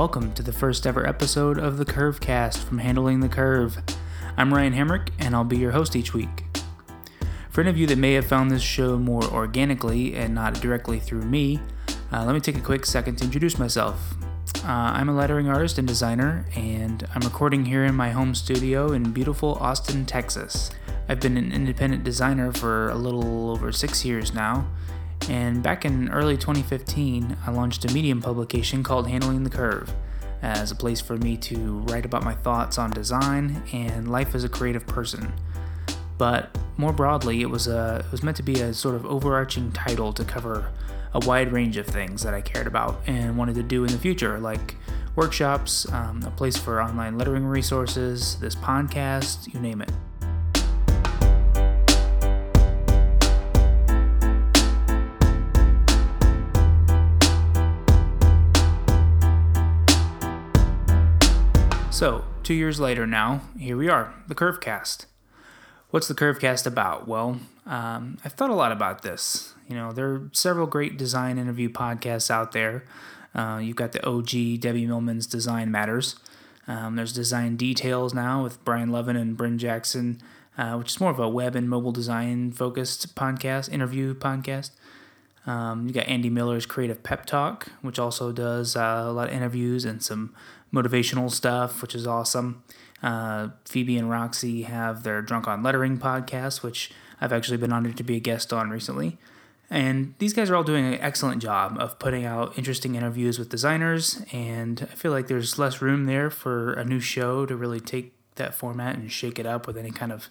Welcome to the first ever episode of the Curve Cast from Handling the Curve. I'm Ryan Hamrick, and I'll be your host each week. For any of you that may have found this show more organically and not directly through me, uh, let me take a quick second to introduce myself. Uh, I'm a lettering artist and designer, and I'm recording here in my home studio in beautiful Austin, Texas. I've been an independent designer for a little over six years now, and back in early 2015, I launched a Medium publication called Handling the Curve as a place for me to write about my thoughts on design and life as a creative person. But more broadly, it was a it was meant to be a sort of overarching title to cover a wide range of things that I cared about and wanted to do in the future, like workshops, um, a place for online lettering resources, this podcast, you name it. So, two years later now, here we are, the Curvecast. What's the Curvecast about? Well, um, I've thought a lot about this. You know, there are several great design interview podcasts out there. Uh, you've got the OG Debbie Millman's Design Matters. Um, there's Design Details now with Brian Lovin and Bryn Jackson, uh, which is more of a web and mobile design focused podcast, interview podcast. Um, you got Andy Miller's Creative Pep Talk, which also does uh, a lot of interviews and some motivational stuff, which is awesome. Uh, Phoebe and Roxy have their Drunk on Lettering podcast, which I've actually been honored to be a guest on recently. And these guys are all doing an excellent job of putting out interesting interviews with designers. And I feel like there's less room there for a new show to really take that format and shake it up with any kind of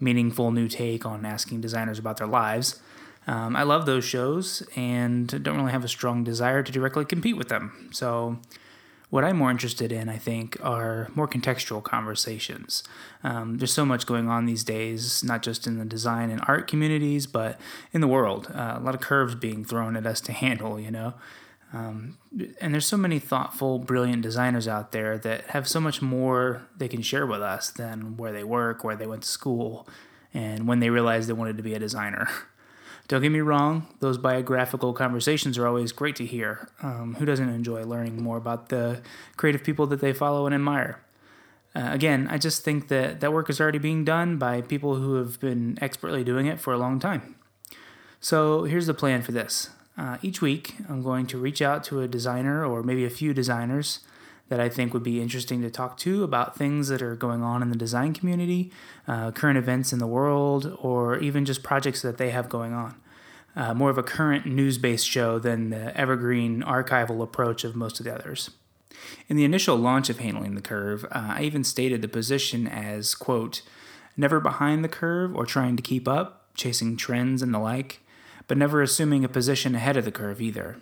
meaningful new take on asking designers about their lives. Um, I love those shows and don't really have a strong desire to directly compete with them. So what I'm more interested in, I think, are more contextual conversations. Um, there's so much going on these days, not just in the design and art communities, but in the world. Uh, a lot of curves being thrown at us to handle, you know. Um, and there's so many thoughtful, brilliant designers out there that have so much more they can share with us than where they work, where they went to school, and when they realized they wanted to be a designer. Don't get me wrong, those biographical conversations are always great to hear. Um, who doesn't enjoy learning more about the creative people that they follow and admire? Uh, again, I just think that that work is already being done by people who have been expertly doing it for a long time. So here's the plan for this. Uh, each week, I'm going to reach out to a designer or maybe a few designers that I think would be interesting to talk to about things that are going on in the design community, uh, current events in the world, or even just projects that they have going on. Uh, more of a current news based show than the evergreen archival approach of most of the others. In the initial launch of Handling the Curve, uh, I even stated the position as, quote, never behind the curve or trying to keep up, chasing trends and the like, but never assuming a position ahead of the curve either.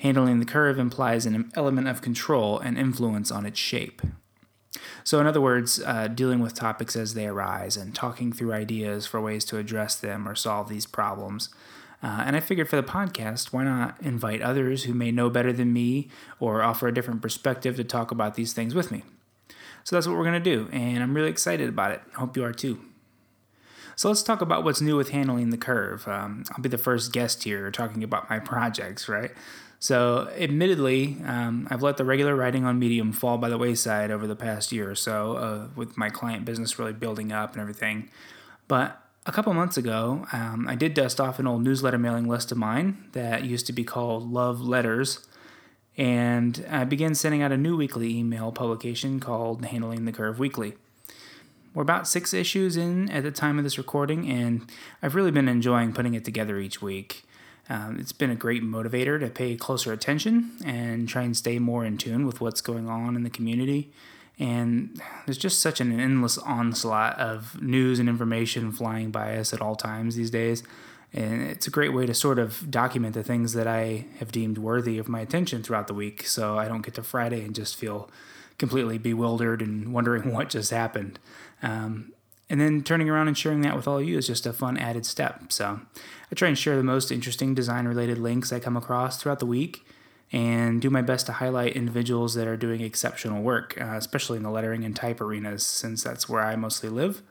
Handling the curve implies an element of control and influence on its shape. So, in other words, uh, dealing with topics as they arise and talking through ideas for ways to address them or solve these problems. Uh, and I figured for the podcast, why not invite others who may know better than me or offer a different perspective to talk about these things with me? So that's what we're going to do, and I'm really excited about it. I hope you are too. So let's talk about what's new with handling the curve. Um, I'll be the first guest here talking about my projects, right? So, admittedly, um, I've let the regular writing on Medium fall by the wayside over the past year or so, uh, with my client business really building up and everything. But a couple months ago, um, I did dust off an old newsletter mailing list of mine that used to be called Love Letters, and I began sending out a new weekly email publication called Handling the Curve Weekly. We're about six issues in at the time of this recording, and I've really been enjoying putting it together each week. Um, it's been a great motivator to pay closer attention and try and stay more in tune with what's going on in the community. And there's just such an endless onslaught of news and information flying by us at all times these days. And it's a great way to sort of document the things that I have deemed worthy of my attention throughout the week so I don't get to Friday and just feel completely bewildered and wondering what just happened. Um, and then turning around and sharing that with all of you is just a fun added step. So I try and share the most interesting design related links I come across throughout the week and do my best to highlight individuals that are doing exceptional work, uh, especially in the lettering and type arenas, since that's where I mostly live.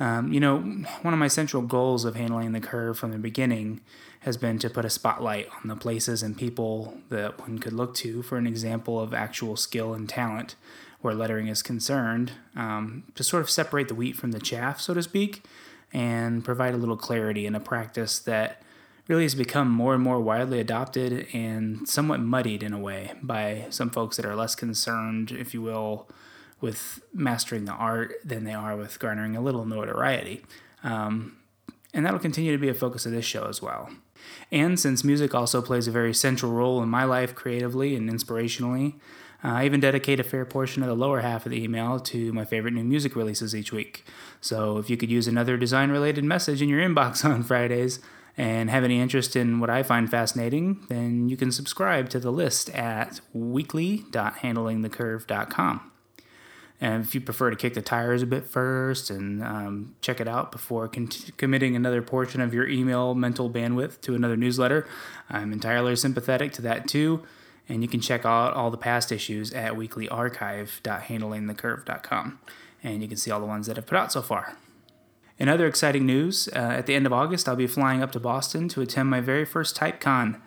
Um, you know, one of my central goals of handling the curve from the beginning has been to put a spotlight on the places and people that one could look to for an example of actual skill and talent where lettering is concerned, um, to sort of separate the wheat from the chaff, so to speak, and provide a little clarity in a practice that really has become more and more widely adopted and somewhat muddied in a way by some folks that are less concerned, if you will, with mastering the art than they are with garnering a little notoriety. Um, and that'll continue to be a focus of this show as well. And since music also plays a very central role in my life creatively and inspirationally, uh, I even dedicate a fair portion of the lower half of the email to my favorite new music releases each week. So if you could use another design related message in your inbox on Fridays and have any interest in what I find fascinating, then you can subscribe to the list at weekly.handlingthecurve.com. And if you prefer to kick the tires a bit first and um, check it out before con- committing another portion of your email mental bandwidth to another newsletter, I'm entirely sympathetic to that too. And you can check out all the past issues at weeklyarchive.handlingthecurve.com. And you can see all the ones that I've put out so far. In other exciting news, uh, at the end of August, I'll be flying up to Boston to attend my very first TypeCon,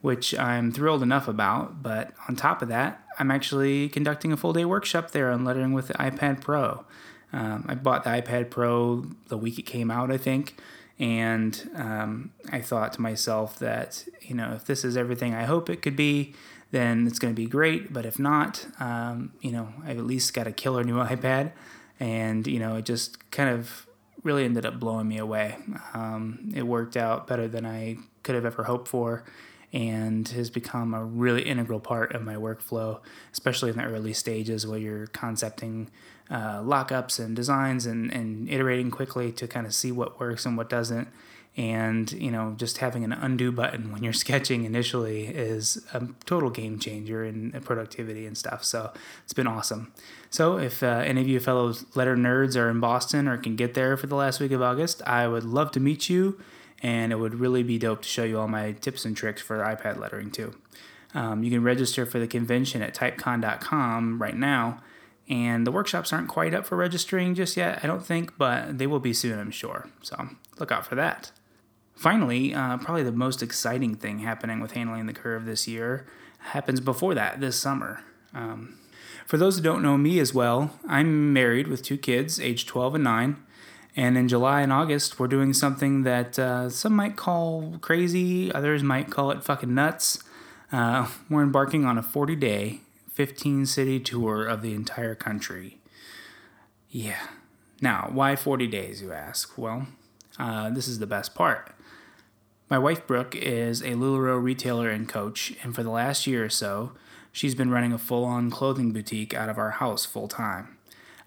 which I'm thrilled enough about. But on top of that, I'm actually conducting a full day workshop there on lettering with the iPad Pro. Um, I bought the iPad Pro the week it came out, I think, and um, I thought to myself that you know if this is everything I hope it could be, then it's going to be great. But if not, um, you know I've at least got a killer new iPad, and you know it just kind of really ended up blowing me away. Um, it worked out better than I could have ever hoped for and has become a really integral part of my workflow, especially in the early stages where you're concepting uh, lockups and designs and, and iterating quickly to kind of see what works and what doesn't. And, you know, just having an undo button when you're sketching initially is a total game changer in productivity and stuff. So it's been awesome. So if uh, any of you fellow letter nerds are in Boston or can get there for the last week of August, I would love to meet you and it would really be dope to show you all my tips and tricks for iPad lettering too. Um, you can register for the convention at typecon.com right now, and the workshops aren't quite up for registering just yet, I don't think, but they will be soon, I'm sure. So look out for that. Finally, uh, probably the most exciting thing happening with handling the curve this year happens before that, this summer. Um, for those who don't know me as well, I'm married with two kids, age 12 and 9. And in July and August, we're doing something that uh, some might call crazy, others might call it fucking nuts. Uh, we're embarking on a 40 day, 15 city tour of the entire country. Yeah. Now, why 40 days, you ask? Well, uh, this is the best part. My wife, Brooke, is a LuLaRoe retailer and coach, and for the last year or so, she's been running a full on clothing boutique out of our house full time.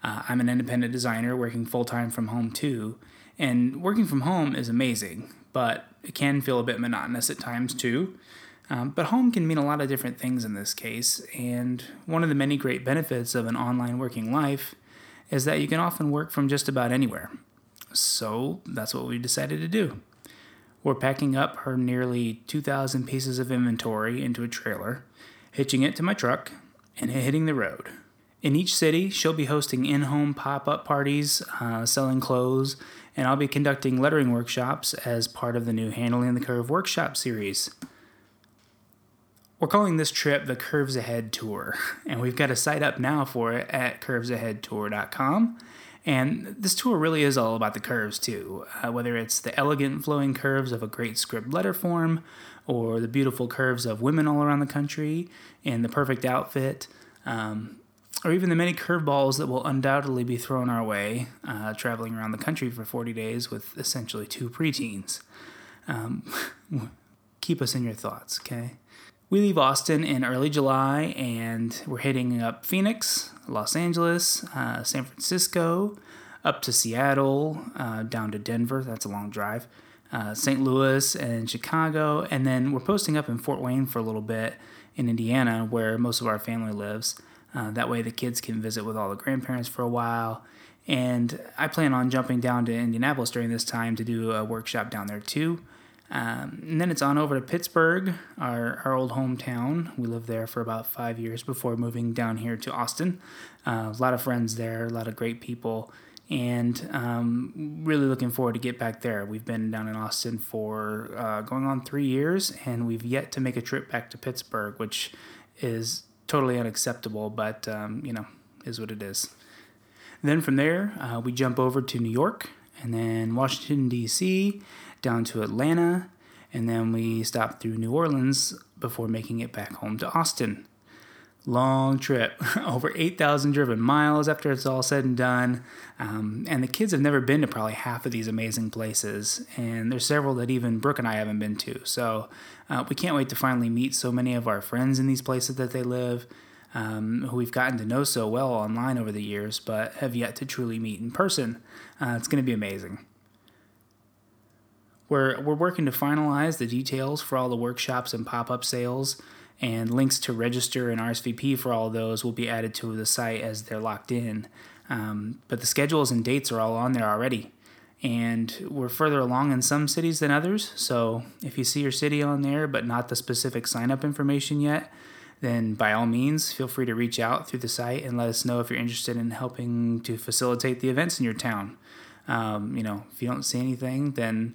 Uh, I'm an independent designer working full time from home too, and working from home is amazing, but it can feel a bit monotonous at times too. Um, but home can mean a lot of different things in this case, and one of the many great benefits of an online working life is that you can often work from just about anywhere. So that's what we decided to do. We're packing up her nearly 2,000 pieces of inventory into a trailer, hitching it to my truck, and hitting the road. In each city, she'll be hosting in home pop up parties, uh, selling clothes, and I'll be conducting lettering workshops as part of the new Handling the Curve workshop series. We're calling this trip the Curves Ahead Tour, and we've got a site up now for it at curvesaheadtour.com. And this tour really is all about the curves, too, uh, whether it's the elegant flowing curves of a great script letter form, or the beautiful curves of women all around the country in the perfect outfit. Um, or even the many curveballs that will undoubtedly be thrown our way, uh, traveling around the country for 40 days with essentially two preteens. Um, keep us in your thoughts, okay? We leave Austin in early July and we're hitting up Phoenix, Los Angeles, uh, San Francisco, up to Seattle, uh, down to Denver. That's a long drive. Uh, St. Louis and Chicago, and then we're posting up in Fort Wayne for a little bit in Indiana, where most of our family lives. Uh, that way, the kids can visit with all the grandparents for a while. And I plan on jumping down to Indianapolis during this time to do a workshop down there too. Um, and then it's on over to Pittsburgh, our, our old hometown. We lived there for about five years before moving down here to Austin. Uh, a lot of friends there, a lot of great people, and um, really looking forward to get back there. We've been down in Austin for uh, going on three years, and we've yet to make a trip back to Pittsburgh, which is totally unacceptable, but um, you know, is what it is. Then from there, uh, we jump over to New York, and then Washington D.C., down to Atlanta, and then we stopped through New Orleans before making it back home to Austin long trip, over 8,000 driven miles after it's all said and done. Um, and the kids have never been to probably half of these amazing places. And there's several that even Brooke and I haven't been to. So uh, we can't wait to finally meet so many of our friends in these places that they live. Um, who we've gotten to know so well online over the years, but have yet to truly meet in person. Uh, it's going to be amazing. We're, we're working to finalize the details for all the workshops and pop up sales and links to register and RSVP for all those will be added to the site as they're locked in. Um, but the schedules and dates are all on there already. And we're further along in some cities than others. So if you see your city on there, but not the specific sign up information yet, then by all means, feel free to reach out through the site and let us know if you're interested in helping to facilitate the events in your town. Um, you know, if you don't see anything, then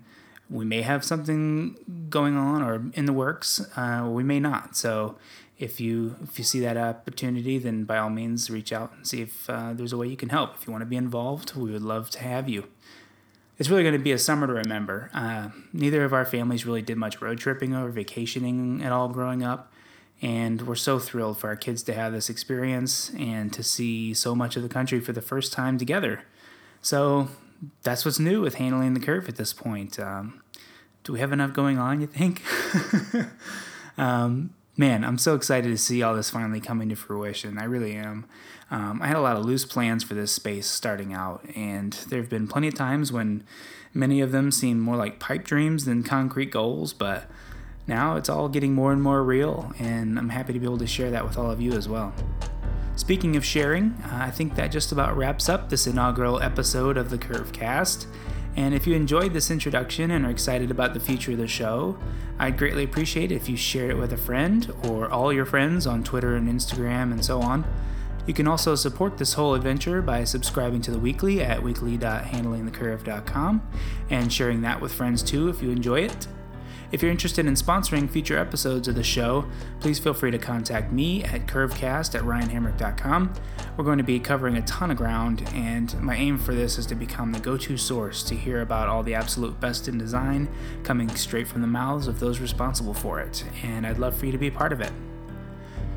we may have something going on or in the works, uh, we may not. So if you if you see that opportunity, then by all means reach out and see if uh, there's a way you can help. If you want to be involved, we would love to have you. It's really going to be a summer to remember. Uh, neither of our families really did much road tripping or vacationing at all growing up, and we're so thrilled for our kids to have this experience and to see so much of the country for the first time together. So that's what's new with handling the curve at this point. Um, do we have enough going on, you think? um, man, I'm so excited to see all this finally coming to fruition. I really am. Um, I had a lot of loose plans for this space starting out, and there have been plenty of times when many of them seem more like pipe dreams than concrete goals, but now it's all getting more and more real, and I'm happy to be able to share that with all of you as well. Speaking of sharing, uh, I think that just about wraps up this inaugural episode of the Curve Cast. And if you enjoyed this introduction and are excited about the future of the show, I'd greatly appreciate it if you shared it with a friend or all your friends on Twitter and Instagram and so on. You can also support this whole adventure by subscribing to the weekly at weekly.handlingthecurve.com and sharing that with friends too if you enjoy it. If you're interested in sponsoring future episodes of the show, please feel free to contact me at curvecast at ryanhamrick.com. We're going to be covering a ton of ground, and my aim for this is to become the go to source to hear about all the absolute best in design coming straight from the mouths of those responsible for it, and I'd love for you to be a part of it.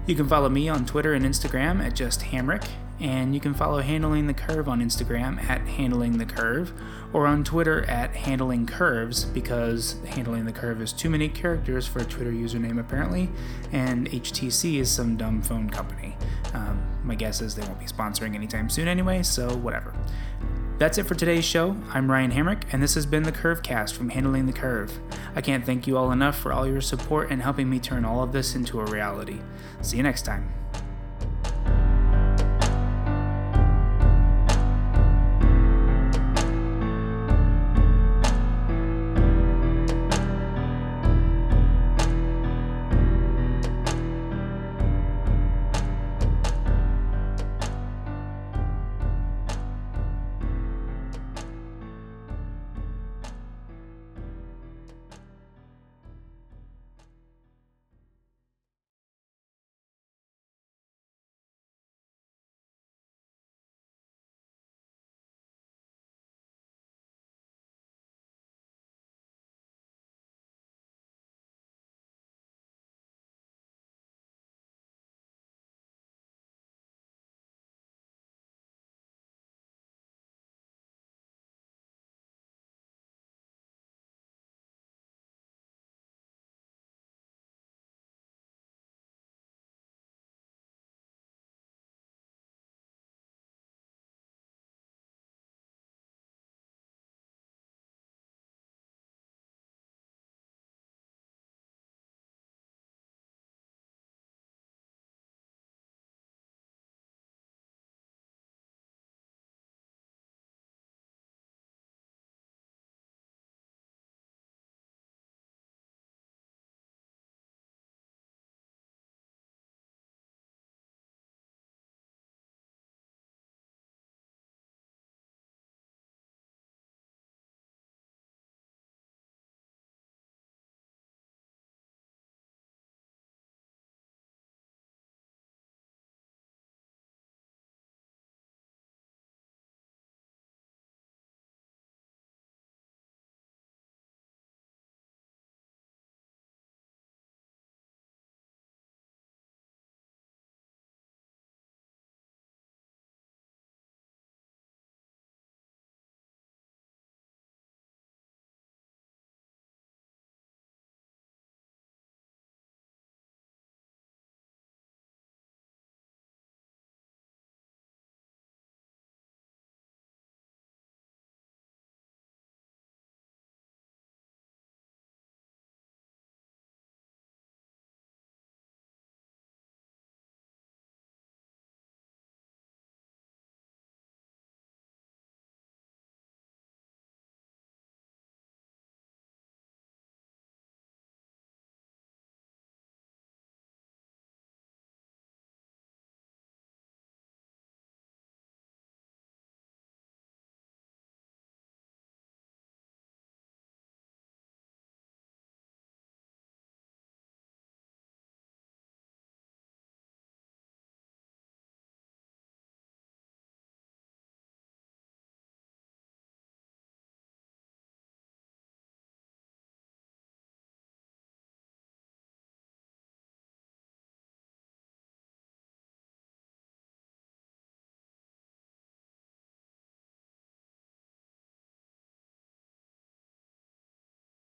You can follow me on Twitter and Instagram at just Hamrick, and you can follow Handling the Curve on Instagram at Handling the Curve, or on Twitter at Handling Curves, because Handling the Curve is too many characters for a Twitter username apparently, and HTC is some dumb phone company. Um, my guess is they won't be sponsoring anytime soon anyway, so whatever. That's it for today's show. I'm Ryan Hamrick, and this has been the Curvecast from Handling the Curve. I can't thank you all enough for all your support and helping me turn all of this into a reality. See you next time.